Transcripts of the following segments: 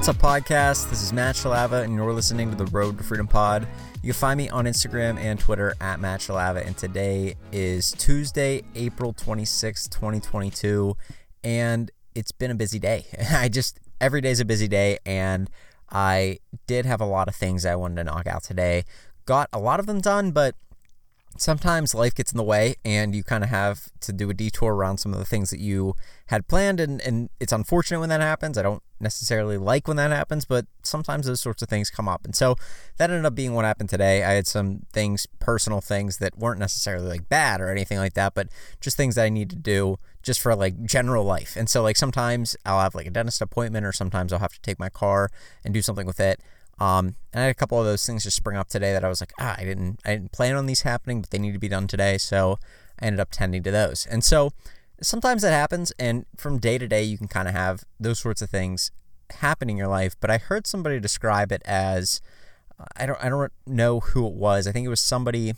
What's up, podcast? This is Matt Shalava, and you're listening to the Road to Freedom Pod. You can find me on Instagram and Twitter at Matt Shalava, and today is Tuesday, April 26, 2022, and it's been a busy day. I just, every day's a busy day, and I did have a lot of things I wanted to knock out today. Got a lot of them done, but sometimes life gets in the way and you kind of have to do a detour around some of the things that you had planned and, and it's unfortunate when that happens. I don't necessarily like when that happens but sometimes those sorts of things come up. And so that ended up being what happened today. I had some things personal things that weren't necessarily like bad or anything like that but just things that i need to do just for like general life. And so like sometimes i'll have like a dentist appointment or sometimes i'll have to take my car and do something with it um, and I had a couple of those things just spring up today that I was like, ah, I didn't, I didn't plan on these happening, but they need to be done today. So I ended up tending to those. And so sometimes that happens, and from day to day, you can kind of have those sorts of things happen in your life. But I heard somebody describe it as, I don't, I don't know who it was. I think it was somebody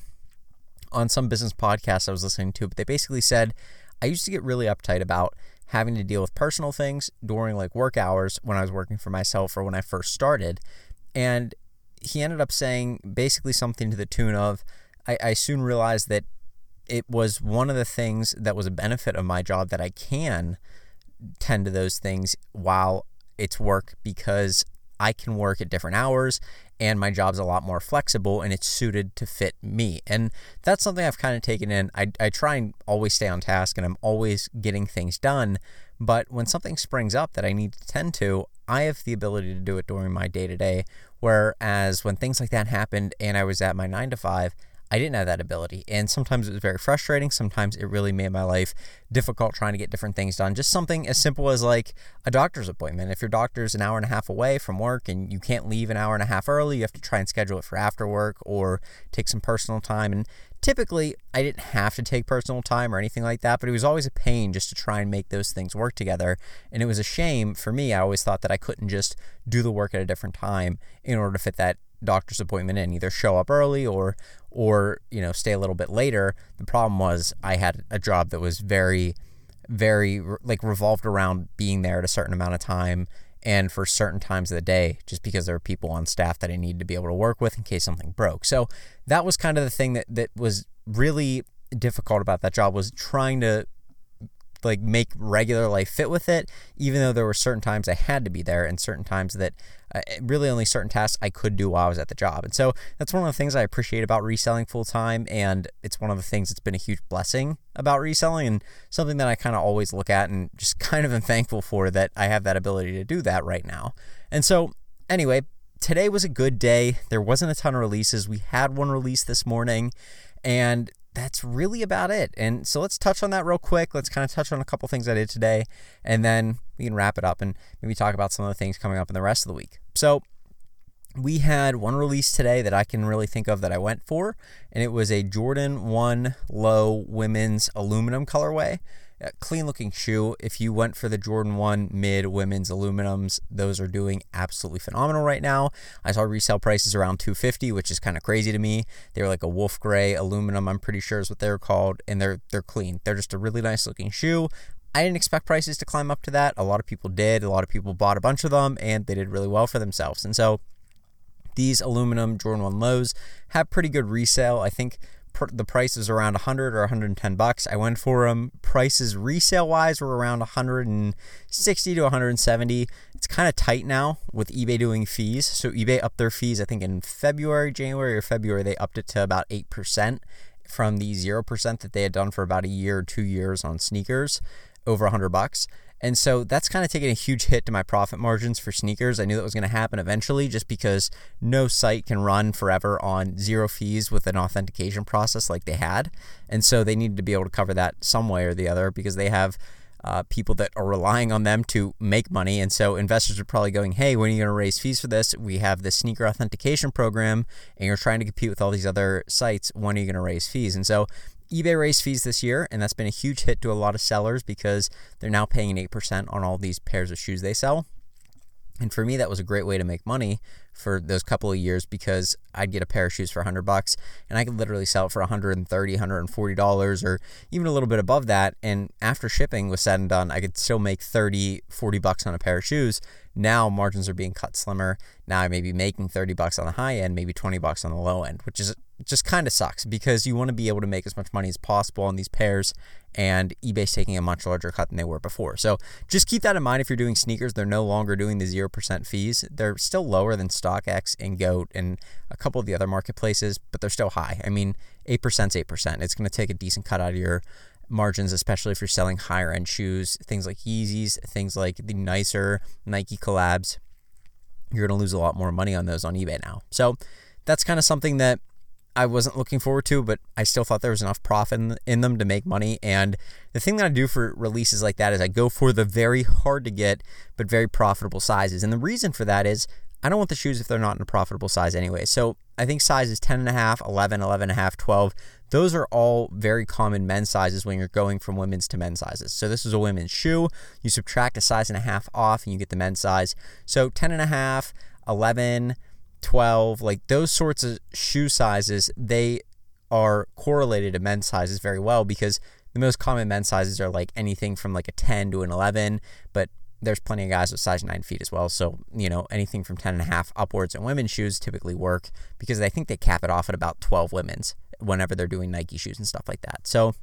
on some business podcast I was listening to, but they basically said, I used to get really uptight about having to deal with personal things during like work hours when I was working for myself or when I first started and he ended up saying basically something to the tune of, I, I soon realized that it was one of the things that was a benefit of my job that I can tend to those things while it's work because I can work at different hours and my job's a lot more flexible and it's suited to fit me. And that's something I've kind of taken in. I, I try and always stay on task and I'm always getting things done. But when something springs up that I need to tend to, I have the ability to do it during my day to day. Whereas when things like that happened and I was at my nine to five, I didn't have that ability. And sometimes it was very frustrating. Sometimes it really made my life difficult trying to get different things done. Just something as simple as like a doctor's appointment. If your doctor's an hour and a half away from work and you can't leave an hour and a half early, you have to try and schedule it for after work or take some personal time. And typically, I didn't have to take personal time or anything like that, but it was always a pain just to try and make those things work together. And it was a shame for me. I always thought that I couldn't just do the work at a different time in order to fit that doctor's appointment in either show up early or or you know stay a little bit later the problem was i had a job that was very very like revolved around being there at a certain amount of time and for certain times of the day just because there were people on staff that i needed to be able to work with in case something broke. So that was kind of the thing that that was really difficult about that job was trying to like make regular life fit with it even though there were certain times i had to be there and certain times that uh, really only certain tasks i could do while i was at the job. And so that's one of the things i appreciate about reselling full time and it's one of the things that's been a huge blessing about reselling and something that i kind of always look at and just kind of am thankful for that i have that ability to do that right now. And so anyway today was a good day. There wasn't a ton of releases. We had one release this morning and that's really about it. And so let's touch on that real quick. Let's kind of touch on a couple things I did today, and then we can wrap it up and maybe talk about some of the things coming up in the rest of the week. So we had one release today that I can really think of that I went for, and it was a Jordan 1 Low Women's Aluminum colorway clean looking shoe. If you went for the Jordan 1 mid women's aluminums, those are doing absolutely phenomenal right now. I saw resale prices around 250, which is kind of crazy to me. They're like a wolf gray aluminum, I'm pretty sure is what they're called, and they're they're clean. They're just a really nice looking shoe. I didn't expect prices to climb up to that. A lot of people did. A lot of people bought a bunch of them and they did really well for themselves. And so these aluminum Jordan 1 lows have pretty good resale. I think the price is around 100 or 110 bucks. I went for them. Prices resale wise were around 160 to 170. It's kind of tight now with eBay doing fees. So eBay upped their fees. I think in February, January, or February they upped it to about eight percent from the zero percent that they had done for about a year or two years on sneakers, over 100 bucks. And so that's kind of taken a huge hit to my profit margins for sneakers. I knew that was going to happen eventually just because no site can run forever on zero fees with an authentication process like they had. And so they needed to be able to cover that some way or the other because they have uh, people that are relying on them to make money. And so investors are probably going, hey, when are you going to raise fees for this? We have this sneaker authentication program and you're trying to compete with all these other sites. When are you going to raise fees? And so eBay raised fees this year, and that's been a huge hit to a lot of sellers because they're now paying an 8% on all these pairs of shoes they sell. And for me, that was a great way to make money for those couple of years because I'd get a pair of shoes for 100 bucks and I could literally sell it for 130, 140 dollars or even a little bit above that. And after shipping was said and done, I could still make 30, 40 bucks on a pair of shoes. Now margins are being cut slimmer. Now I may be making 30 bucks on the high end, maybe 20 bucks on the low end, which is just kind of sucks because you want to be able to make as much money as possible on these pairs and eBay's taking a much larger cut than they were before. So just keep that in mind if you're doing sneakers. They're no longer doing the 0% fees. They're still lower than StockX and GOAT and a couple of the other marketplaces, but they're still high. I mean, 8% is 8%. It's going to take a decent cut out of your margins, especially if you're selling higher end shoes, things like Yeezys, things like the nicer Nike collabs. You're going to lose a lot more money on those on eBay now. So that's kind of something that I wasn't looking forward to, but I still thought there was enough profit in, in, them to make money. And the thing that I do for releases like that is I go for the very hard to get but very profitable sizes. And the reason for that is I don't want the shoes if they're not in a profitable size anyway. So I think sizes 10.5, 11, 11.5, 12, those are all very common men's sizes when you're going from women's to men's sizes. So this is a women's shoe. You subtract a size and a half off and you get the men's size. So 10.5, 11, 12, like those sorts of shoe sizes, they are correlated to men's sizes very well because the most common men's sizes are like anything from like a 10 to an 11, but there's plenty of guys with size 9 feet as well. So, you know, anything from 10 and a half upwards in women's shoes typically work because I think they cap it off at about 12 women's whenever they're doing Nike shoes and stuff like that. So,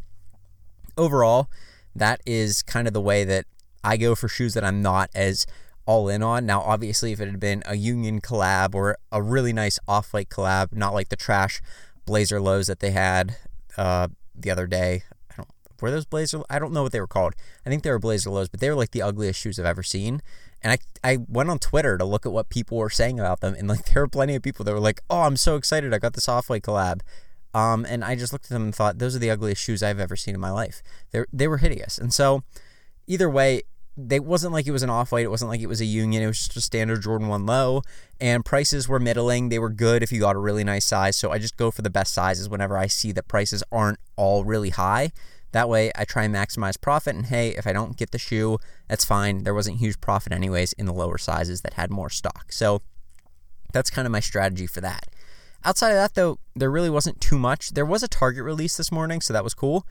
overall, that is kind of the way that I go for shoes that I'm not as all in on. Now, obviously, if it had been a Union collab or a really nice off white collab, not like the trash Blazer lows that they had uh, the other day. I don't were those Blazer. I don't know what they were called. I think they were Blazer lows, but they were like the ugliest shoes I've ever seen. And I I went on Twitter to look at what people were saying about them, and like there were plenty of people that were like, "Oh, I'm so excited! I got this off white collab." Um, and I just looked at them and thought, those are the ugliest shoes I've ever seen in my life. They they were hideous. And so, either way, they wasn't like it was an off white. It wasn't like it was a union. It was just a standard Jordan 1 low. And prices were middling. They were good if you got a really nice size. So I just go for the best sizes whenever I see that prices aren't all really high. That way I try and maximize profit. And hey, if I don't get the shoe, that's fine. There wasn't huge profit anyways in the lower sizes that had more stock. So that's kind of my strategy for that. Outside of that, though, there really wasn't too much. There was a Target release this morning, so that was cool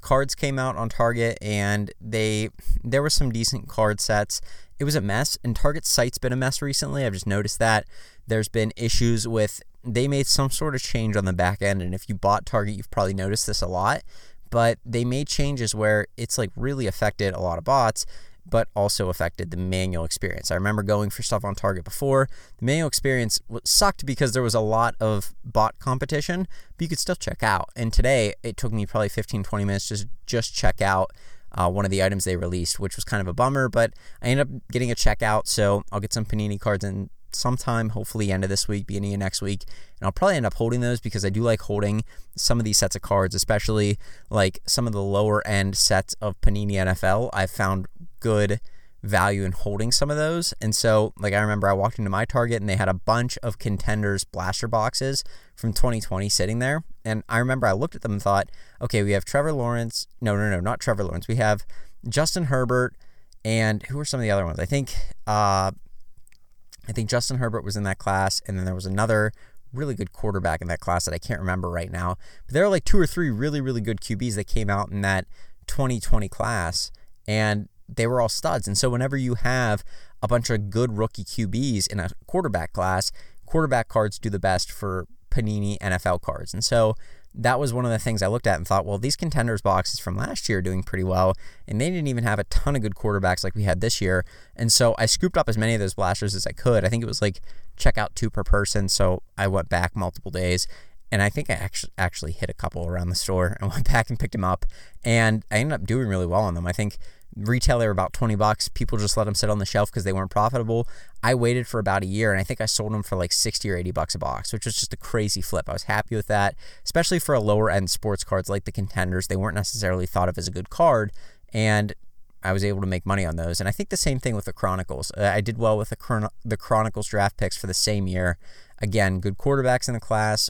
cards came out on Target and they there were some decent card sets. It was a mess and Target's site's been a mess recently. I've just noticed that there's been issues with they made some sort of change on the back end and if you bought Target, you've probably noticed this a lot, but they made changes where it's like really affected a lot of bots but also affected the manual experience. I remember going for stuff on Target before. The manual experience sucked because there was a lot of bot competition, but you could still check out. And today, it took me probably 15, 20 minutes to just check out uh, one of the items they released, which was kind of a bummer, but I ended up getting a checkout, so I'll get some Panini cards in sometime, hopefully end of this week, beginning of next week. And I'll probably end up holding those because I do like holding some of these sets of cards, especially like some of the lower end sets of Panini NFL. I've found good value in holding some of those. And so, like, I remember I walked into my Target and they had a bunch of contenders blaster boxes from 2020 sitting there. And I remember I looked at them and thought, okay, we have Trevor Lawrence. No, no, no, not Trevor Lawrence. We have Justin Herbert. And who are some of the other ones? I think uh, I think Justin Herbert was in that class, and then there was another really good quarterback in that class that I can't remember right now. But there are like two or three really, really good QBs that came out in that 2020 class, and they were all studs. And so whenever you have a bunch of good rookie QBs in a quarterback class, quarterback cards do the best for Panini NFL cards. And so that was one of the things I looked at and thought, well, these contenders boxes from last year are doing pretty well, and they didn't even have a ton of good quarterbacks like we had this year. And so I scooped up as many of those blasters as I could. I think it was like check out two per person, so I went back multiple days. And I think I actually actually hit a couple around the store and went back and picked them up. And I ended up doing really well on them. I think retail they were about 20 bucks people just let them sit on the shelf because they weren't profitable i waited for about a year and i think i sold them for like 60 or 80 bucks a box which was just a crazy flip i was happy with that especially for a lower end sports cards like the contenders they weren't necessarily thought of as a good card and I was able to make money on those. And I think the same thing with the Chronicles. Uh, I did well with the, Chron- the Chronicles draft picks for the same year. Again, good quarterbacks in the class,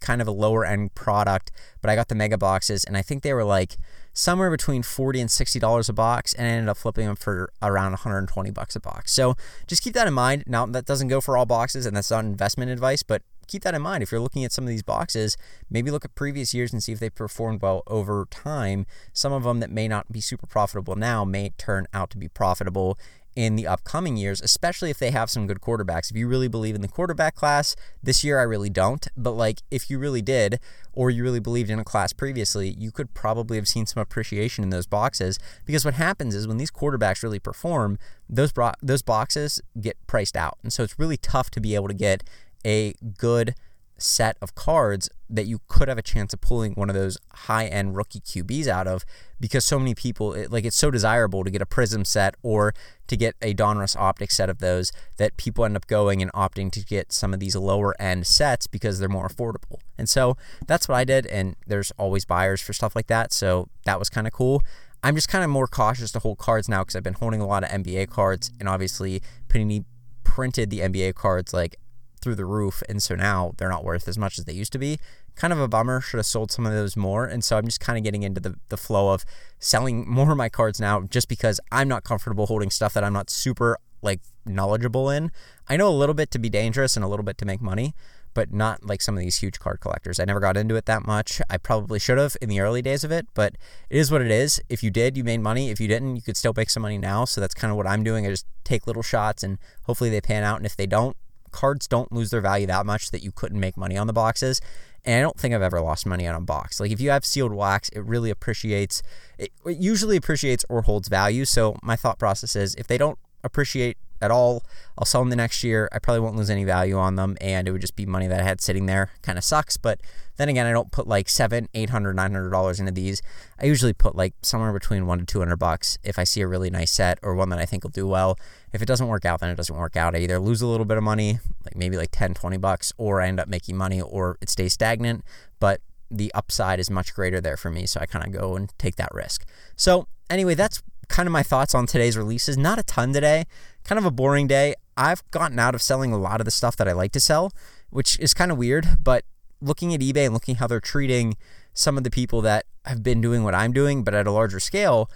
kind of a lower end product, but I got the mega boxes, and I think they were like somewhere between 40 and 60 dollars a box and I ended up flipping them for around 120 bucks a box. So just keep that in mind. Now that doesn't go for all boxes and that's not investment advice, but keep that in mind. If you're looking at some of these boxes, maybe look at previous years and see if they performed well over time. Some of them that may not be super profitable now may turn out to be profitable in the upcoming years, especially if they have some good quarterbacks. If you really believe in the quarterback class, this year I really don't, but like if you really did, or you really believed in a class previously, you could probably have seen some appreciation in those boxes because what happens is when these quarterbacks really perform, those bro- those boxes get priced out. And so it's really tough to be able to get a good set of cards that you could have a chance of pulling one of those high end rookie QBs out of because so many people it, like it's so desirable to get a Prism set or to get a Donruss Optic set of those that people end up going and opting to get some of these lower end sets because they're more affordable. And so that's what I did and there's always buyers for stuff like that, so that was kind of cool. I'm just kind of more cautious to hold cards now because I've been holding a lot of NBA cards and obviously Panini printed the NBA cards like through the roof, and so now they're not worth as much as they used to be. Kind of a bummer. Should have sold some of those more. And so I'm just kind of getting into the, the flow of selling more of my cards now just because I'm not comfortable holding stuff that I'm not super like knowledgeable in. I know a little bit to be dangerous and a little bit to make money, but not like some of these huge card collectors. I never got into it that much. I probably should have in the early days of it, but it is what it is. If you did, you made money. If you didn't, you could still make some money now. So that's kind of what I'm doing. I just take little shots and hopefully they pan out. And if they don't, cards don't lose their value that much that you couldn't make money on the boxes. And I don't think I've ever lost money on a box. Like if you have sealed wax, it really appreciates, it, usually appreciates or holds value. So my thought process is if they don't appreciate at all. I'll sell them the next year. I probably won't lose any value on them, and it would just be money that I had sitting there. Kind of sucks, but then again, I don't put like seven, eight hundred, nine hundred dollars into these. I usually put like somewhere between one to two hundred bucks if I see a really nice set or one that I think will do well. If it doesn't work out, then it doesn't work out. I either lose a little bit of money, like maybe like 10, 20 bucks, or I end up making money, or it stays stagnant. But the upside is much greater there for me, so I kind of go and take that risk. So anyway, that's kind of my thoughts on today's releases. Not a ton today, kind of a boring day. I've gotten out of selling a lot of the stuff that I like to sell, which is kind of weird, but looking at eBay and looking how they're treating some of the people that have been doing what I'm doing, but at a larger scale,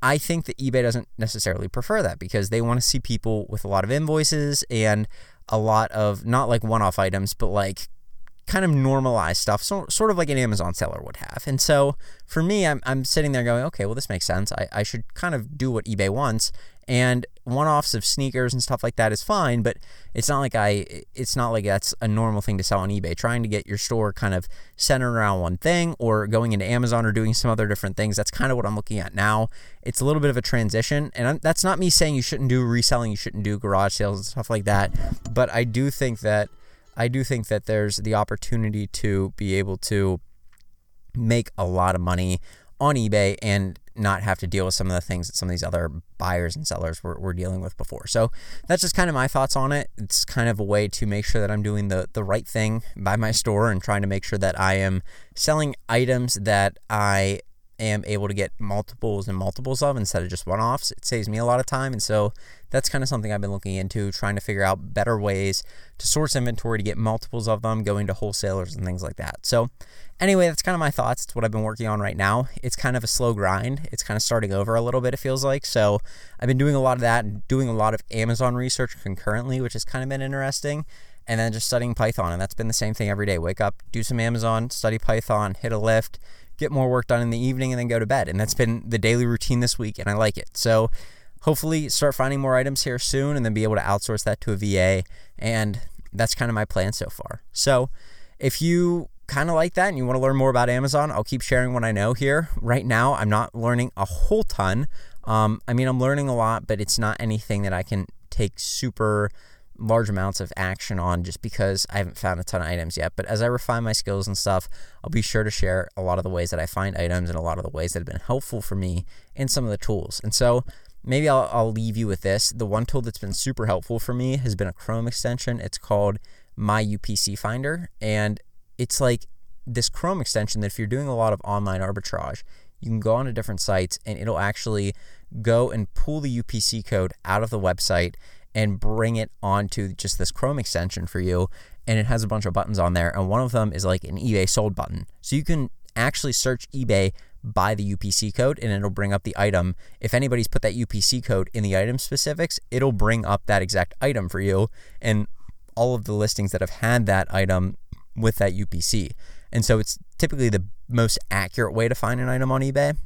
I think that eBay doesn't necessarily prefer that because they want to see people with a lot of invoices and a lot of not like one off items, but like kind of normalized stuff, so, sort of like an Amazon seller would have. And so for me, I'm, I'm sitting there going, okay, well, this makes sense. I, I should kind of do what eBay wants. And one offs of sneakers and stuff like that is fine, but it's not like I, it's not like that's a normal thing to sell on eBay. Trying to get your store kind of centered around one thing or going into Amazon or doing some other different things, that's kind of what I'm looking at now. It's a little bit of a transition. And I'm, that's not me saying you shouldn't do reselling, you shouldn't do garage sales and stuff like that. But I do think that I do think that there's the opportunity to be able to make a lot of money on eBay and not have to deal with some of the things that some of these other buyers and sellers were, were dealing with before. So that's just kind of my thoughts on it. It's kind of a way to make sure that I'm doing the, the right thing by my store and trying to make sure that I am selling items that I am able to get multiples and multiples of instead of just one offs. It saves me a lot of time. And so that's kind of something I've been looking into, trying to figure out better ways to source inventory to get multiples of them, going to wholesalers and things like that. So, anyway, that's kind of my thoughts. It's what I've been working on right now. It's kind of a slow grind. It's kind of starting over a little bit, it feels like. So, I've been doing a lot of that and doing a lot of Amazon research concurrently, which has kind of been interesting and then just studying Python. And that's been the same thing every day. Wake up, do some Amazon, study Python, hit a lift, get more work done in the evening, and then go to bed. And that's been the daily routine this week, and I like it. So hopefully start finding more items here soon and then be able to outsource that to a VA. And that's kind of my plan so far. So if you kind of like that and you want to learn more about Amazon, I'll keep sharing what I know here. Right now, I'm not learning a whole ton. Um, I mean, I'm learning a lot, but it's not anything that I can take super large amounts of action on just because I haven't found a ton of items yet. But as I refine my skills and stuff, I'll be sure to share a lot of the ways that I find items and a lot of the ways that have been helpful for me in some of the tools. And so maybe I'll, I'll leave you with this. The one tool that's been super helpful for me has been a Chrome extension. It's called My UPC Finder. And it's like this Chrome extension that if you're doing a lot of online arbitrage, you can go onto different sites and it'll actually go and pull the UPC code out of the website and bring it onto just this Chrome extension for you. And it has a bunch of buttons on there. And one of them is like an eBay sold button. So you can actually search eBay by the UPC code and it'll bring up the item. If anybody's put that UPC code in the item specifics, it'll bring up that exact item for you and all of the listings that have had that item with that UPC. And so it's typically the most accurate way to find an item on eBay.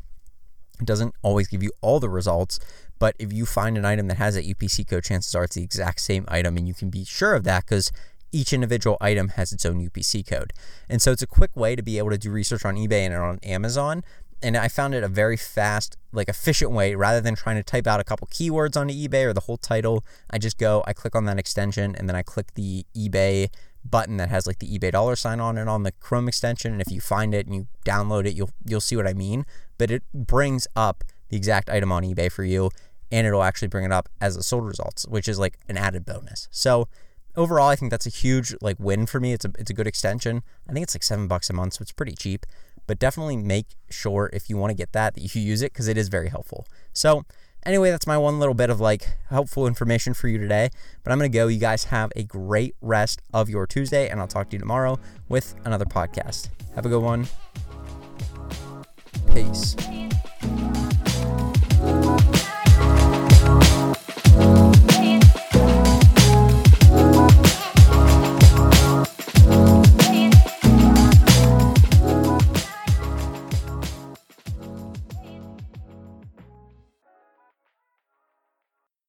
It doesn't always give you all the results, but if you find an item that has that UPC code, chances are it's the exact same item, and you can be sure of that because each individual item has its own UPC code. And so it's a quick way to be able to do research on eBay and on Amazon. And I found it a very fast, like efficient way rather than trying to type out a couple keywords onto eBay or the whole title. I just go, I click on that extension, and then I click the eBay button that has like the eBay dollar sign on it on the Chrome extension. And if you find it and you download it, you'll you'll see what I mean. But it brings up the exact item on eBay for you, and it'll actually bring it up as the sold results, which is like an added bonus. So overall, I think that's a huge like win for me. It's a it's a good extension. I think it's like seven bucks a month, so it's pretty cheap. But definitely make sure if you want to get that that you use it because it is very helpful. So anyway, that's my one little bit of like helpful information for you today. But I'm gonna go. You guys have a great rest of your Tuesday, and I'll talk to you tomorrow with another podcast. Have a good one. Peace.